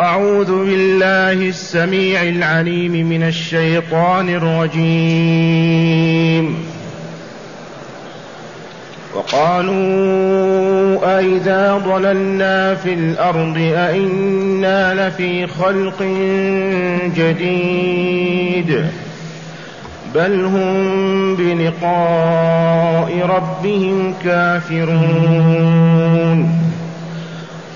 أعوذ بالله السميع العليم من الشيطان الرجيم. وقالوا أئذا ضللنا في الأرض أئنا لفي خلق جديد. بل هم بلقاء ربهم كافرون.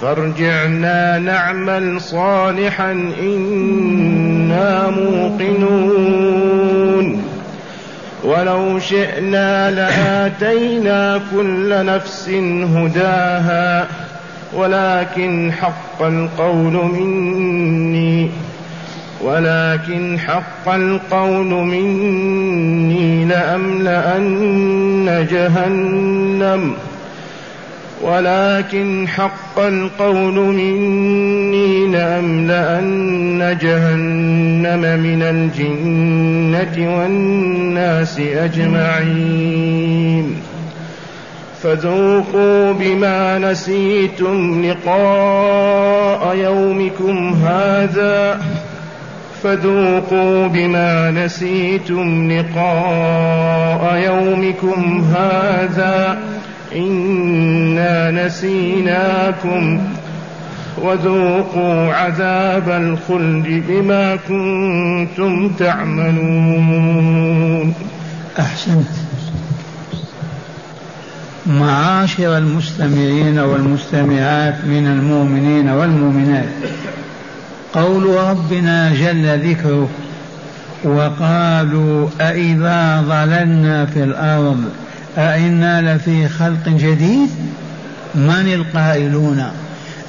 فارجعنا نعمل صالحا إنا موقنون. ولو شئنا لآتينا كل نفس هداها ولكن حق القول مني ولكن حق القول مني لأملأن جهنم. ولكن حق القول مني لأملأن جهنم من الجنة والناس أجمعين. فذوقوا بما نسيتم لقاء يومكم هذا. فذوقوا بما نسيتم لقاء يومكم هذا. إنا نسيناكم وذوقوا عذاب الخلد بما كنتم تعملون. أحسنت. معاشر المستمعين والمستمعات من المؤمنين والمؤمنات. قول ربنا جل ذكره وقالوا أإذا ضللنا في الأرض أئنا لفي خلق جديد؟ من القائلون؟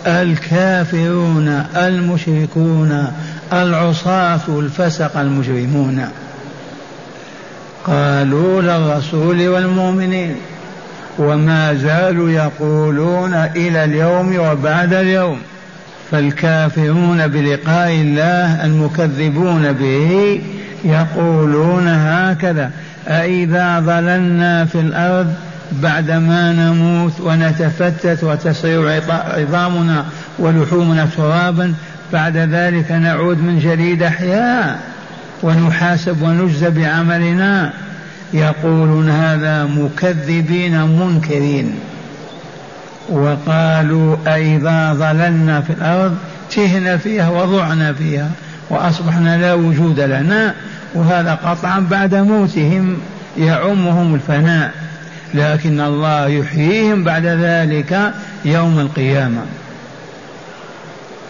الكافرون؟ المشركون؟ العصاة؟ الفسق؟ المجرمون؟ قالوا للرسول والمؤمنين وما زالوا يقولون إلى اليوم وبعد اليوم فالكافرون بلقاء الله المكذبون به يقولون هكذا. أإذا ضللنا في الأرض بعدما نموت ونتفتت وتصير عظامنا ولحومنا ترابا بعد ذلك نعود من جديد أحياء ونحاسب ونجزى بعملنا. يقولون هذا مكذبين منكرين. وقالوا أئذا ضللنا في الأرض تهنا فيها وضعنا فيها وأصبحنا لا وجود لنا. وهذا قطعا بعد موتهم يعمهم الفناء لكن الله يحييهم بعد ذلك يوم القيامة.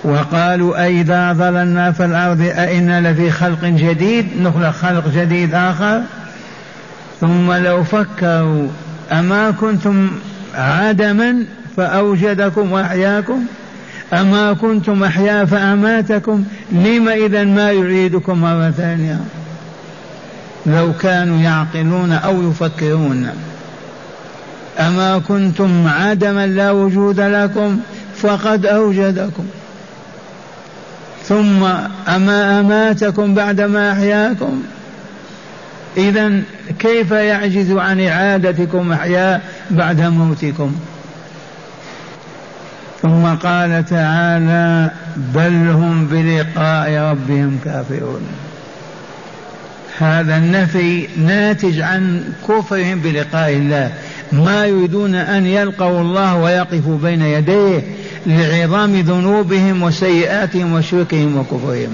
وقالوا أئذا ظللنا في الأرض أئنا لفي خلق جديد نخلق خلق جديد آخر. ثم لو فكروا أما كنتم عدما فأوجدكم وأحياكم أما كنتم أحياء فأماتكم لم إذا ما يعيدكم مرة ثانية؟ لو كانوا يعقلون أو يفكرون. أما كنتم عدما لا وجود لكم فقد أوجدكم. ثم أما أماتكم بعدما أحياكم. إذا كيف يعجز عن إعادتكم أحياء بعد موتكم؟ ثم قال تعالى بل هم بلقاء ربهم كافرون. هذا النفي ناتج عن كفرهم بلقاء الله. ما يريدون أن يلقوا الله ويقفوا بين يديه لعظام ذنوبهم وسيئاتهم وشركهم وكفرهم.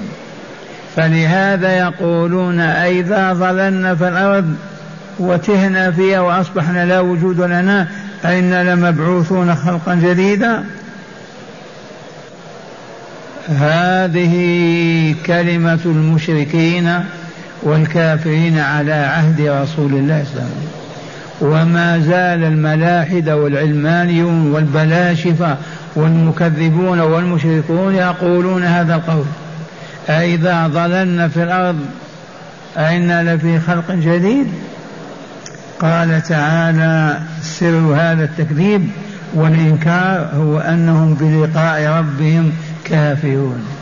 فلهذا يقولون أئذا ظللنا في الأرض وتهنا فيها وأصبحنا لا وجود لنا أئنا لمبعوثون خلقا جديدا. هذه كلمة المشركين والكافرين على عهد رسول الله صلى الله عليه وسلم. وما زال الملاحدة والعلمانيون والبلاشفة والمكذبون والمشركون يقولون هذا القول. أإذا ضللنا في الأرض أئنا لفي خلق جديد. قال تعالى سر هذا التكذيب والإنكار هو أنهم بلقاء ربهم كافرون.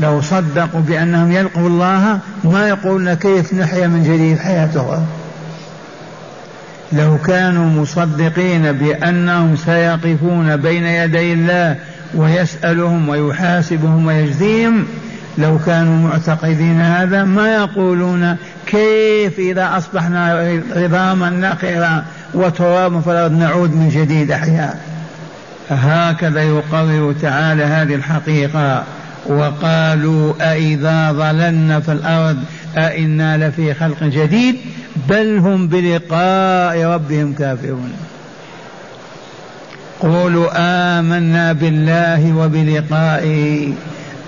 لو صدقوا بأنهم يلقوا الله ما يقولون كيف نحيا من جديد أخرى لو كانوا مصدقين بأنهم سيقفون بين يدي الله ويسألهم ويحاسبهم ويجزيهم لو كانوا معتقدين هذا ما يقولون كيف إذا أصبحنا عظاما نخرا وترابا في الأرض نعود من جديد أحياء. هكذا يقرر تعالى هذه الحقيقة. وقالوا أإذا ضللنا في الأرض أإنا لفي خلق جديد بل هم بلقاء ربهم كافرون. قولوا آمنا بالله وبلقائه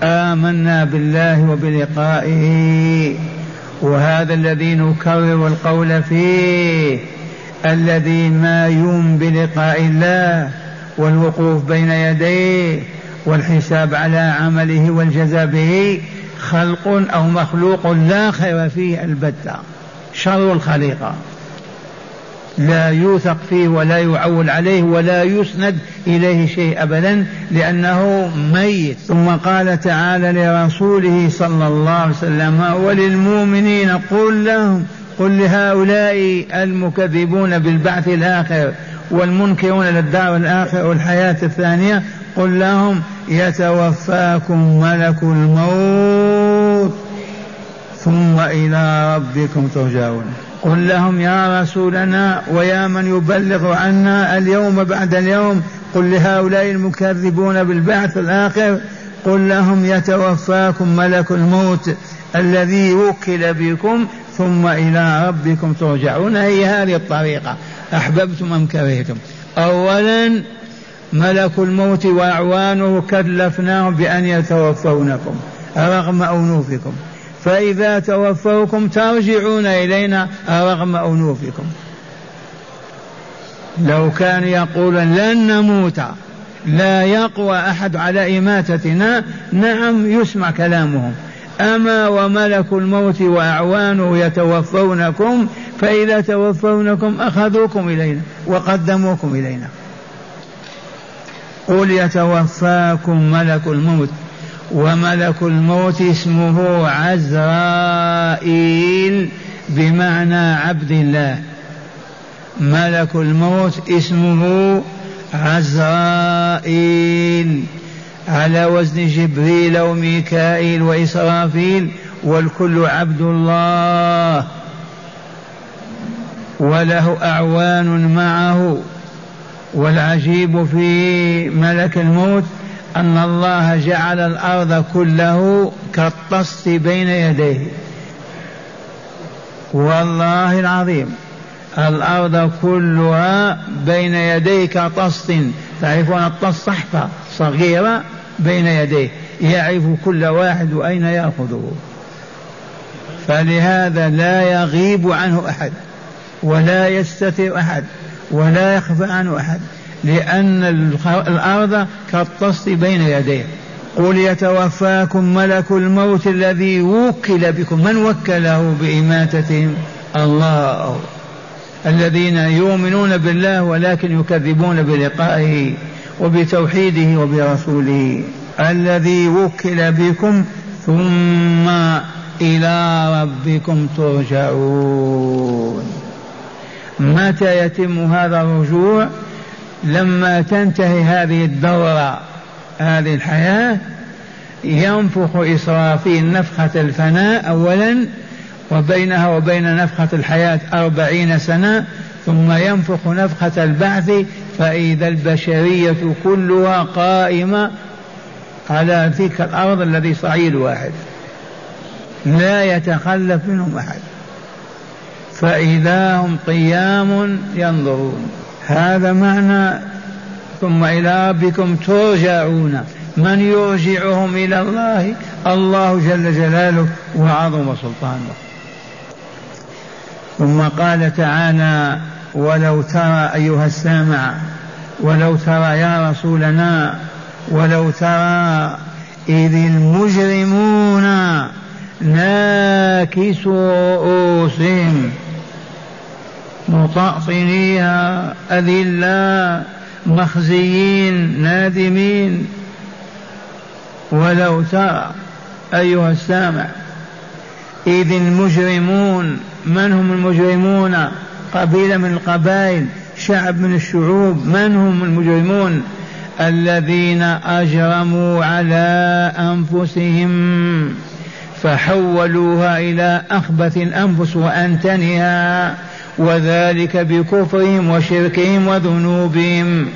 آمنا بالله وبلقائه. وهذا الذي نكرر القول فيه الذي ما يوم بلقاء الله والوقوف بين يديه والحساب على عمله والجزاء به خلق أو مخلوق لا خير فيه البتة شر الخليقة. لا يوثق فيه ولا يعول عليه ولا يسند إليه شيء أبدا لأنه ميت. ثم قال تعالى لرسوله صلى الله عليه وسلم وللمؤمنين قل لهم قل لهؤلاء المكذبون بالبعث الآخر والمنكرون للدار الآخرة والحياة الثانية قل لهم يتوفاكم ملك الموت ثم إلى ربكم ترجعون. قل لهم يا رسولنا ويا من يبلغ عنا اليوم بعد اليوم قل لهؤلاء المكذبون بالبعث الآخر قل لهم يتوفاكم ملك الموت الذي وكل بكم ثم إلى ربكم ترجعون. هي هذه الطريقة. أحببتم أم كرهتم؟ أولا ملك الموت وأعوانه كلفناهم بأن يتوفونكم رغم أنوفكم. فإذا توفوكم ترجعون إلينا رغم أنوفكم. لو كان يقول لن نموت لا يقوى أحد على إماتتنا نعم يسمع كلامهم. أما وملك الموت وأعوانه يتوفونكم فإذا توفونكم أخذوكم إلينا وقدموكم إلينا. قل يتوفاكم ملك الموت وملك الموت اسمه عزرائيل بمعنى عبد الله. ملك الموت اسمه عزرائيل. على وزن جبريل وميكائيل وإسرافيل والكل عبد الله. وله أعوان معه. والعجيب في ملك الموت أن الله جعل الأرض كله كالطست بين يديه. والله العظيم. الأرض كلها بين يديه كطست تعرفون الطست صحفة صغيرة بين يديه. يعرف كل واحد أين يأخذه. فلهذا لا يغيب عنه أحد ولا يستتر أحد. ولا يخفى عنه أحد. لأن الأرض كالطست بين يديه. قل يتوفاكم ملك الموت الذي وكل بكم. من وكله بإماتتهم؟ الله. الذين يؤمنون بالله ولكن يكذبون بلقائه وبتوحيده وبرسوله. الذي وكل بكم ثم إلى ربكم ترجعون. متى يتم هذا الرجوع؟ لما تنتهي هذه الدورة هذه الحياة ينفخ إسرافيل نفخة الفناء أولا وبينها وبين نفخة الحياة أربعين سنة ثم ينفخ نفخة البعث فإذا البشرية كلها قائمة على تلك الأرض الذي صعيد واحد. لا يتخلف منهم أحد. فإذا هم قيام ينظرون. هذا معنى ثم إلى ربكم ترجعون. من يرجعهم إلى الله؟ الله جل جلاله وعظم سلطانه. ثم قال تعالى ولو ترى أيها السامع ولو ترى يا رسولنا ولو ترى إذ المجرمون ناكسوا رؤوسهم مطأطنيها أذلاء مخزيين نادمين. ولو ترى أيها السامع إذ المجرمون من هم المجرمون؟ قبيلة من القبائل شعب من الشعوب من هم المجرمون؟ الذين أجرموا على أنفسهم. فحولوها إلى أخبث الأنفس وأنتنها وذلك بكفرهم وشركهم وذنوبهم.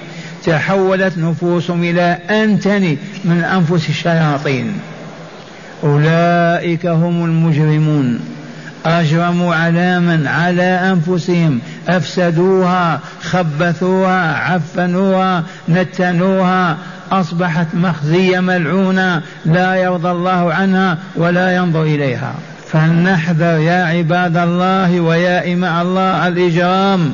تحولت نفوسهم إلى أنتن من أنفس الشياطين. أولئك هم المجرمون. أجرموا على من؟ على أنفسهم. أفسدوها خبثوها عفنوها نتنوها. أصبحت مخزية ملعونة لا يرضى الله عنها ولا ينظر إليها. فلنحذر يا عباد الله ويا إماء الله الإجرام؟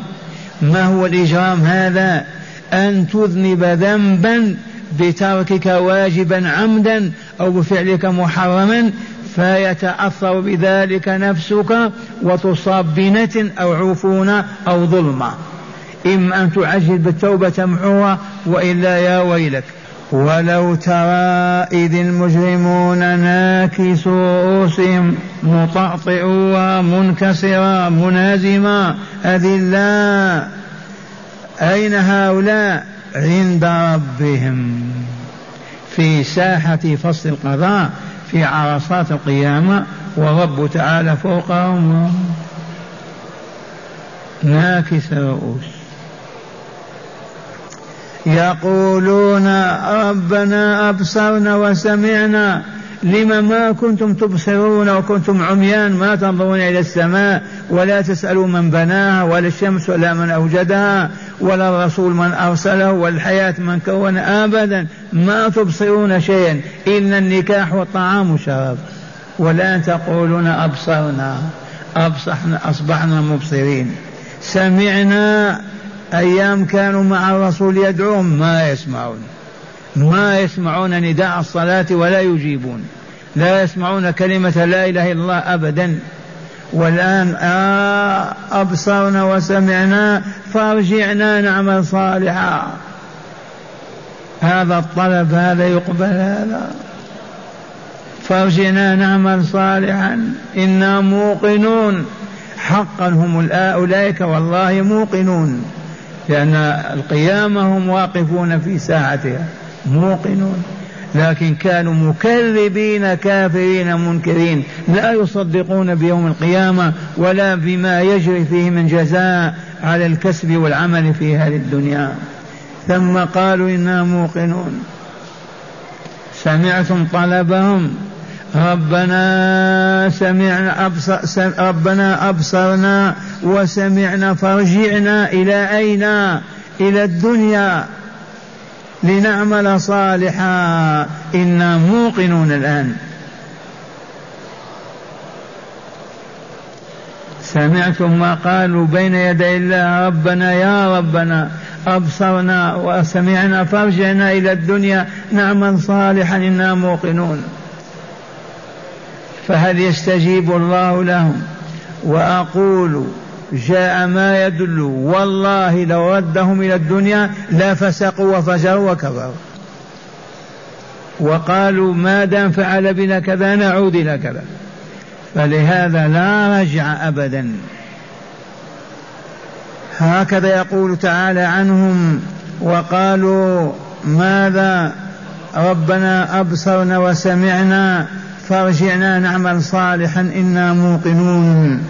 ما هو الإجرام هذا؟ أن تذنب ذنبا بتركك واجبا عمدا أو بفعلك محرما فيتأثر بذلك نفسك وتصاب بنة أو عفونة أو ظلمة. إما أن تعجل بالتوبة تمحوها وإلا يا ويلك. ولو ترى إذ المجرمون ناكسوا رؤوسهم مطأطئوا منكسرا منازما أذلا أين هؤلاء؟ عند ربهم. في ساحة فصل القضاء في عرصات القيامة ورب تعالى فوقهم. ناكس رؤوس يقولون ربنا أبصرنا وسمعنا لما ما كنتم تبصرون وكنتم عميان ما تنظرون إلى السماء ولا تسألوا من بناها ولا الشمس ولا من أوجدها ولا الرسول من أرسله والحياة من كون أبدا ما تبصرون شيئا إلا النكاح والطعام والشراب ولا تقولون أبصرنا أبصحنا أصبحنا مبصرين. سمعنا أيام كانوا مع الرسول يدعوهم ما يسمعون. ما يسمعون نداء الصلاة ولا يجيبون. لا يسمعون كلمة لا إله إلا الله أبدا. والآن آه أبصرنا وسمعنا فارجعنا نعمل صالحا. هذا الطلب هذا يقبل هذا. فارجعنا نعمل صالحا. إنا موقنون. حقا هم أولئك والله موقنون. لأن القيامة هم واقفون في ساعتها موقنون. لكن كانوا مكذبين كافرين منكرين. لا يصدقون بيوم القيامة ولا بما يجري فيه من جزاء على الكسب والعمل في هذه الدنيا. ثم قالوا إنا موقنون. سمعتم طلبهم. ربنا سمعنا أبصر ربنا أبصرنا وسمعنا فارجعنا إلى أين؟ إلى الدنيا لنعمل صالحا. إنا موقنون الآن. سمعتم ما قالوا بين يدي الله؟ ربنا يا ربنا أبصرنا وسمعنا فارجعنا إلى الدنيا نعمل صالحا. إنا موقنون. فهل يستجيب الله لهم؟ وأقول جاء ما يدل والله لو ردهم إلى الدنيا لفسقوا وفجروا وكفروا. وقالوا ما دام فعل بنا كذا نعود إلى كذا. فلهذا لا رجع أبدا. هكذا يقول تعالى عنهم وقالوا ماذا ربنا أبصرنا وسمعنا فارجعنا نعمل صالحا إنا موقنون.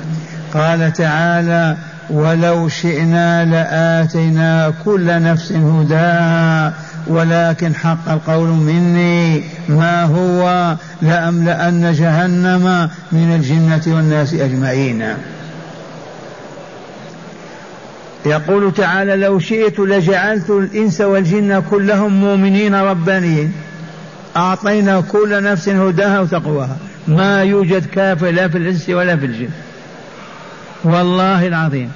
قال تعالى ولو شئنا لآتينا كل نفس هداها ولكن حق القول مني ما هو؟ لأملأن جهنم من الجنة والناس أجمعين. يقول تعالى لو شئت لجعلت الإنس والجن كلهم مؤمنين ربانيين. أعطينا كل نفس هداها وتقواها. ما يوجد كافر لا في الإنس ولا في الجن. والله العظيم.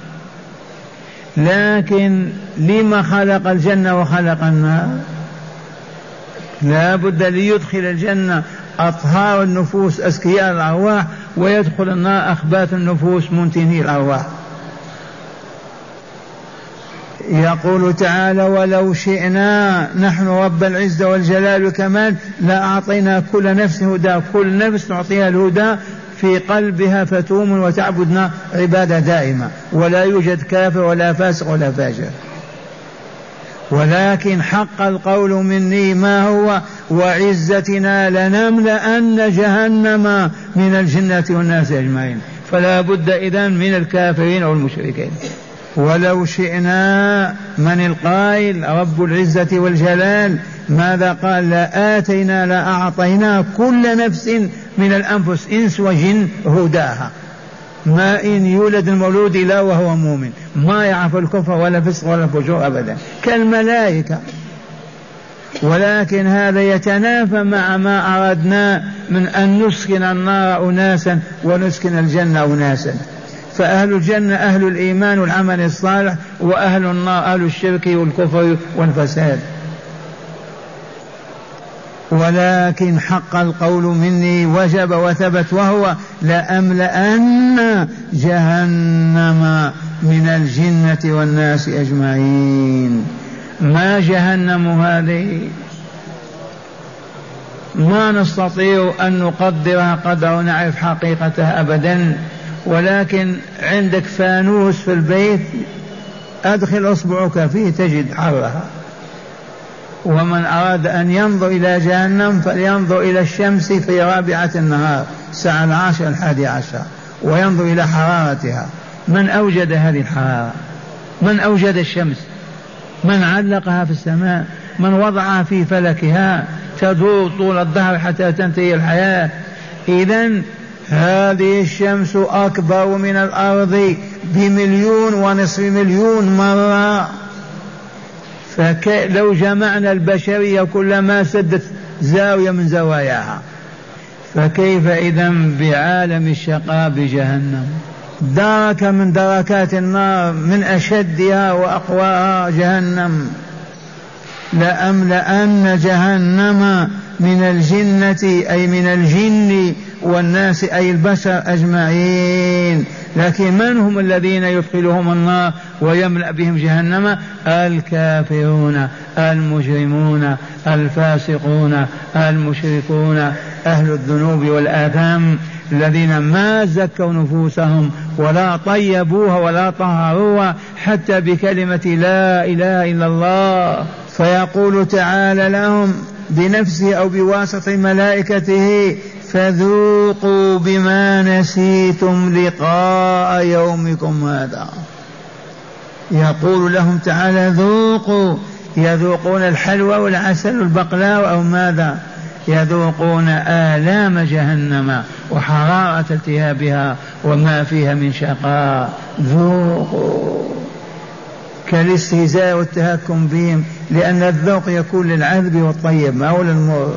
لكن لما خلق الجنة وخلق النار؟ لا بد ليدخل الجنة أطهار النفوس أزكياء الأرواح ويدخل النار أخباث النفوس منتهي الأرواح. يقول تعالى ولو شئنا نحن رب العزة والجلال والكمال لأعطينا كل نفس هدى كل نفس نعطيها الهدى في قلبها فتؤمن وتعبدنا عبادة دائمة ولا يوجد كافر ولا فاسق ولا فاجر. ولكن حق القول مني ما هو وعزتنا لنملأن جهنم من الجنة والناس أجمعين فلا بد إذن من الكافرين والمشركين. ولو شئنا من القائل رب العزة والجلال ماذا قال؟ لآتينا لأعطينا كل نفس من الأنفس إنس وجن هداها. ما إن يولد المولود لا وهو مؤمن. ما يعرف الكفر ولا فسق ولا فجور أبدا. كالملائكة. ولكن هذا يتنافى مع ما أردنا من أن نسكن النار أناسا ونسكن الجنة أناسا. فأهل الجنة أهل الإيمان والعمل الصالح وأهل النار أهل الشرك والكفر والفساد. ولكن حق القول مني وجب وثبت وهو لأملأن جهنم من الجنة والناس أجمعين. ما جهنم هذه؟ ما نستطيع أن نقدرها قدر ونعرف حقيقتها أبدا. ولكن عندك فانوس في البيت أدخل أصبعك فيه تجد حرها. ومن أراد أن ينظر إلى جهنم فلينظر إلى الشمس في رابعة النهار الساعة العاشرة الحادي عشر وينظر إلى حرارتها. من أوجد هذه الحرارة؟ من أوجد الشمس؟ من علقها في السماء؟ من وضعها في فلكها؟ تدور طول الدهر حتى تنتهي الحياة. إذا هذه الشمس أكبر من الأرض بمليون ونصف مليون مرة. فلو جمعنا البشرية كلما سدت زاوية من زواياها. فكيف إذا بعالم الشقاء بجهنم؟ درك من دركات النار من أشدها وأقواها جهنم. لأملأن جهنم من الجنة أي من الجن والناس أي البشر أجمعين. لكن من هم الذين يدخلهم النار ويملأ بهم جهنم؟ الكافرون المجرمون الفاسقون المشركون أهل الذنوب والآثام الذين ما زكوا نفوسهم ولا طيبوها ولا طهروها حتى بكلمة لا إله إلا الله. فيقول تعالى لهم بنفسه أو بواسطة ملائكته فذوقوا بما نسيتم لقاء يومكم هذا. يقول لهم تعالى ذوقوا يذوقون الحلوى والعسل والبقلاء أو ماذا؟ يذوقون آلام جهنم وحرارة التهابها وما فيها من شقاء. ذوقوا. كالاستهزاء والتهكم بهم لأن الذوق يكون للعذب والطيب ما هو للمر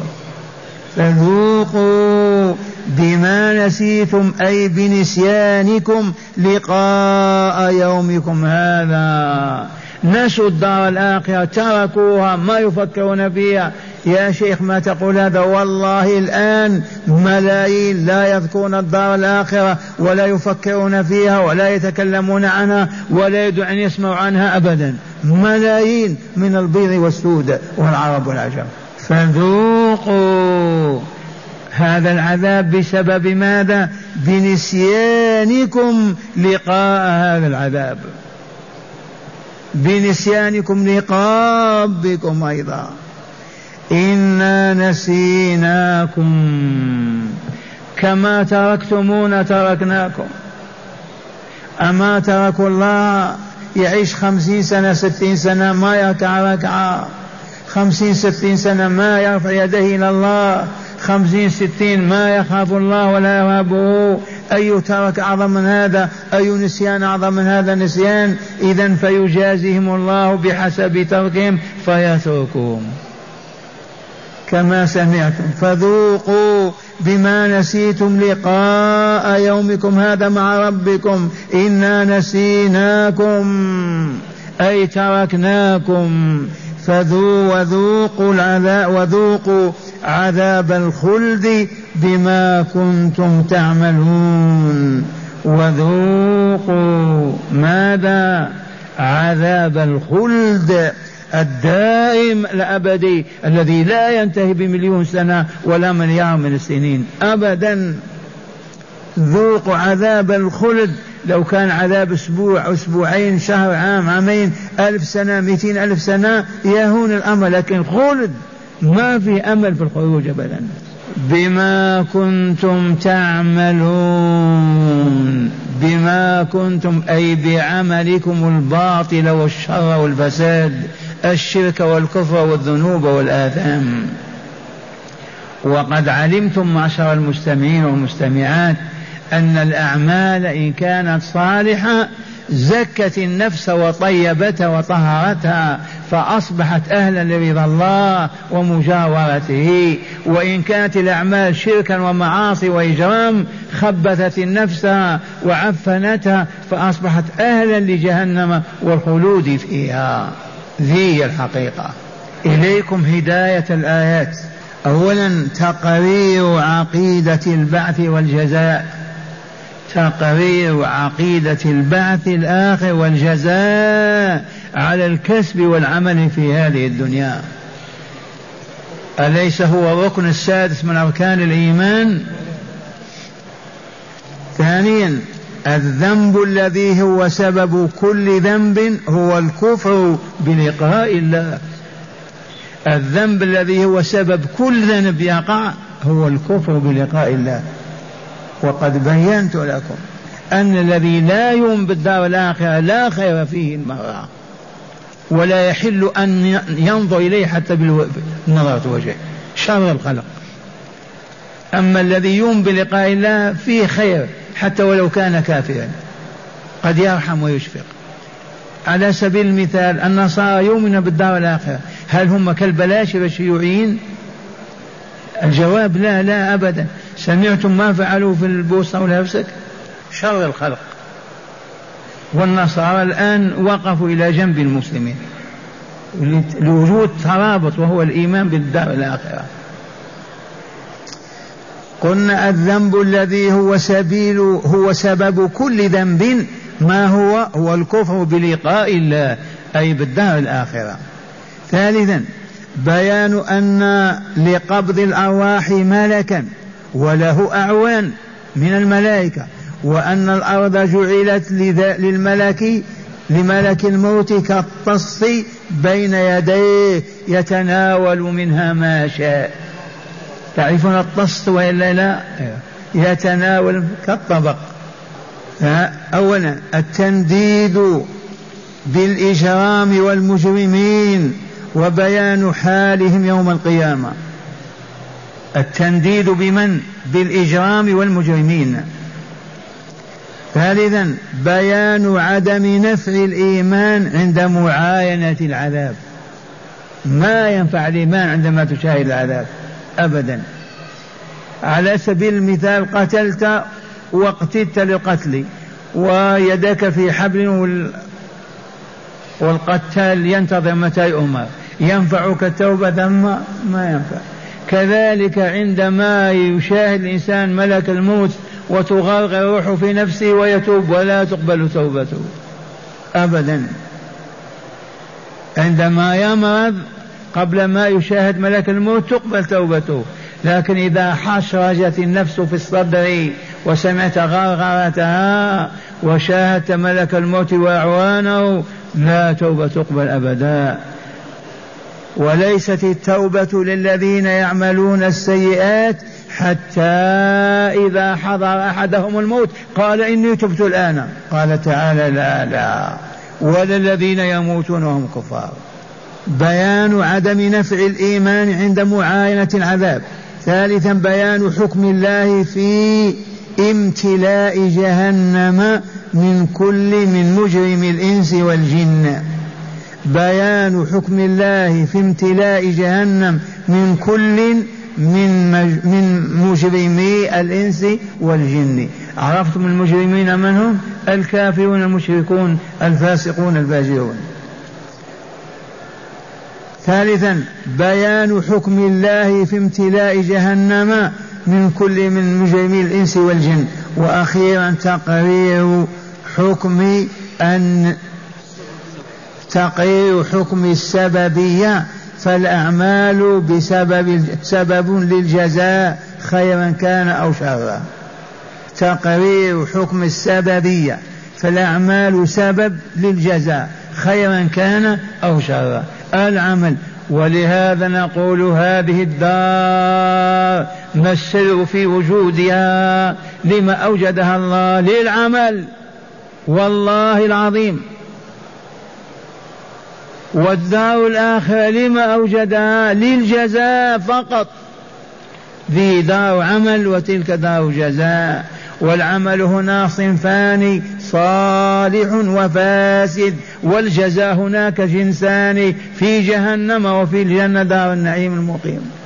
فذوقوا بما نسيتم أي بنسيانكم لقاء يومكم هذا. نسوا الدار الآخرة تركوها ما يفكرون فيها. يا شيخ ما تقول هذا؟ والله الآن ملايين لا يذكرون الدار الآخرة ولا يفكرون فيها ولا يتكلمون عنها ولا يدعون أن يسمعوا عنها أبدا. ملايين من البيض والسود والعرب والعجم. فذوقوا هذا العذاب بسبب ماذا؟ بنسيانكم لقاء هذا العذاب. بنسيانكم لقاء ربكم أيضا. إنا نسيناكم كما تركتمونا تركناكم. أما تركوا الله يعيش خمسين سنة ستين سنة ما يركع ركعة خمسين ستين سنة ما يرفع يديه إلى الله. خمسين ستين ما يخاف الله ولا يهابه أي ترك أعظم من هذا؟ أي نسيان أعظم من هذا نسيان؟ إذا فيجازيهم الله بحسب تركهم فيتركهم. كما سمعتم. فذوقوا بما نسيتم لقاء يومكم هذا مع ربكم. إنا نسيناكم. أي تركناكم. فذو وذوقوا العذاب وذوقوا عذاب الخلد بما كنتم تعملون. وذوقوا ماذا؟ عذاب الخلد الدائم الأبدي الذي لا ينتهي بمليون سنة ولا مليار من السنين. ابدا. ذوقوا عذاب الخلد لو كان عذاب أسبوع أسبوعين شهر عام عامين ألف سنة مئتين ألف سنة يهون الأمر. لكن خلد ما في أمل في الخروج أبدا. بما كنتم تعملون بما كنتم أي بعملكم الباطل والشر والفساد الشرك والكفر والذنوب والآثام. وقد علمتم معشر المستمعين والمستمعات أن الأعمال إن كانت صالحة زكت النفس وطيبتها وطهرتها فأصبحت أهلا لرضا الله ومجاورته. وإن كانت الأعمال شركا ومعاصي وإجرام خبثت النفس وعفنتها فأصبحت أهلا لجهنم والخلود فيها. ذي الحقيقة. إليكم هداية الآيات. أولا تقرير عقيدة البعث والجزاء. تقرير عقيدة البعث الآخر والجزاء على الكسب والعمل في هذه الدنيا. أليس هو الركن السادس من أركان الإيمان؟ ثانيا الذنب الذي هو سبب كل ذنب هو الكفر بلقاء الله. الذنب الذي هو سبب كل ذنب يقع هو الكفر بلقاء الله. وقد بينت لكم أن الذي لا يؤمن بالدار الآخرة لا خير فيه المرة ولا يحل أن ينظر إليه حتى بنظرة وجهه. شر الخلق. أما الذي يؤمن بلقاء الله فيه خير حتى ولو كان كافرا. قد يرحم ويشفق. على سبيل المثال النصارى يؤمنون بالدار الآخرة. هل هم كالبلاشر الشيوعيين الجواب لا لا أبدا. سمعتم ما فعلوا في البوسطة والهفسك؟ شر الخلق. والنصارى الآن وقفوا إلى جنب المسلمين. لوجود ترابط وهو الإيمان بالدار الآخرة. قلنا الذنب الذي هو سبيل هو سبب كل ذنب ما هو؟ هو الكفر بلقاء الله أي بالدار الآخرة. ثالثا بيان أن لقبض الأرواح ملكا. وله أعوان من الملائكة وأن الأرض جعلت للملك لملك الموت كالطص بين يديه يتناول منها ما شاء. تعرفون الطص وإلا لا؟ يتناول كالطبق. أولا التنديد بالإجرام والمجرمين وبيان حالهم يوم القيامة. التنديد بمن؟ بالإجرام والمجرمين. ثالثا بيان عدم نفع الإيمان عند معاينة العذاب؟ ما ينفع الإيمان عندما تشاهد العذاب أبدا. على سبيل المثال قتلت واقتدت للقتل ويدك في حبل والقتال ينتظر متى يؤمر. ينفعك التوبة؟ ما ما ينفع. كذلك عندما يشاهد الإنسان ملك الموت وتغرغر روحه في نفسه ويتوب ولا تقبل توبته. أبدا. عندما يمرض قبل ما يشاهد ملك الموت تقبل توبته. لكن إذا حشرجت النفس في الصدر وسمعت غرغرتها وشاهدت ملك الموت وأعوانه لا توبة تقبل أبدا. وليست التوبة للذين يعملون السيئات حتى إذا حضر أحدهم الموت. قال إني تبت الآن. قال تعالى لا لا. ولا الذين يموتون وهم كفار. بيان عدم نفع الإيمان عند معاينة العذاب. ثالثا بيان حكم الله في امتلاء جهنم من كل من مجرم الإنس والجن. بيان حكم الله في امتلاء جهنم من كل من من مجرمي الإنس والجن. عرفتم المجرمين من هم؟ الكافرون المشركون الفاسقون الفاجرون. ثالثا بيان حكم الله في امتلاء جهنم من كل من مجرمي الإنس والجن. وأخيرا تقرير حكم أن تقرير حكم السببية فالأعمال بسبب سبب للجزاء خيرا كان أو شرا. تقرير حكم السببية فالأعمال سبب للجزاء خيرا كان أو شرا. العمل ولهذا نقول هذه الدار ما السر في وجودها لما أوجدها الله للعمل. والله العظيم. والدار الآخرة لما أوجدها للجزاء فقط. ذي دار عمل وتلك دار جزاء. والعمل هنا صنفان صالح وفاسد. والجزاء هناك جنسان في جهنم وفي الجنة دار النعيم المقيم.